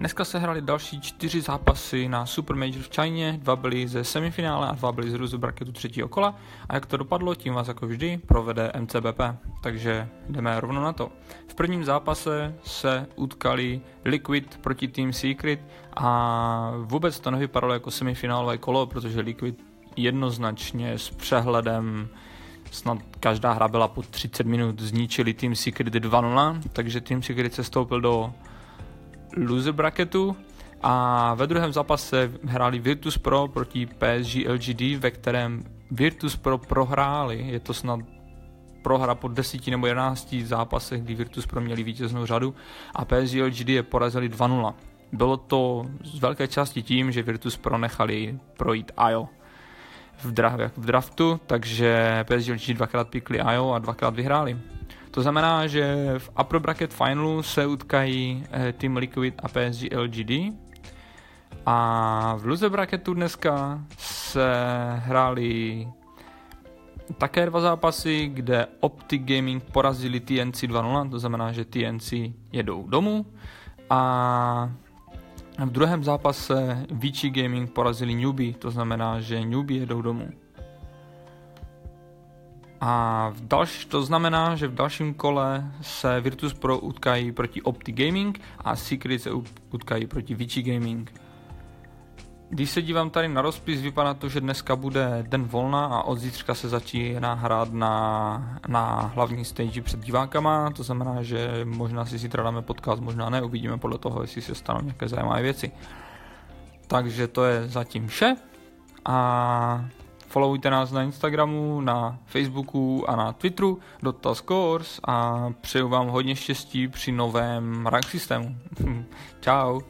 Dneska se hrály další čtyři zápasy na Super Major v Čajně, dva byly ze semifinále a dva byly z Ruzu Braketu třetího kola a jak to dopadlo, tím vás jako vždy provede MCBP, takže jdeme rovno na to. V prvním zápase se utkali Liquid proti Team Secret a vůbec to nevypadalo jako semifinálové kolo, protože Liquid jednoznačně s přehledem snad každá hra byla po 30 minut, zničili Team Secret 2-0, takže Team Secret se stoupil do loser bracketu a ve druhém zápase hráli Virtus Pro proti PSG LGD, ve kterém Virtus Pro prohráli, je to snad prohra po 10 nebo 11 zápasech, kdy Virtus Pro měli vítěznou řadu a PSG LGD je porazili 2-0. Bylo to z velké části tím, že Virtus Pro nechali projít IO v, dra- v draftu, takže PSG LGD dvakrát pikli IO a dvakrát vyhráli. To znamená, že v upper bracket finalu se utkají eh, Team Liquid a PSG LGD a v loser bracketu dneska se hráli také dva zápasy, kde Optic Gaming porazili TNC 2-0, to znamená, že TNC jedou domů a v druhém zápase Vici Gaming porazili Newbie, to znamená, že Newbie jedou domů. A v dalš, to znamená, že v dalším kole se Virtus Pro utkají proti Opti Gaming a Secret se utkají proti Vici Gaming. Když se dívám tady na rozpis, vypadá to, že dneska bude den volna a od zítřka se začíná hrát na, na hlavní stage před divákama, to znamená, že možná si zítra dáme podcast, možná ne, uvidíme podle toho, jestli se stanou nějaké zajímavé věci. Takže to je zatím vše a followujte nás na Instagramu, na Facebooku a na Twitteru Dota Scores a přeju vám hodně štěstí při novém rank systému. Ciao.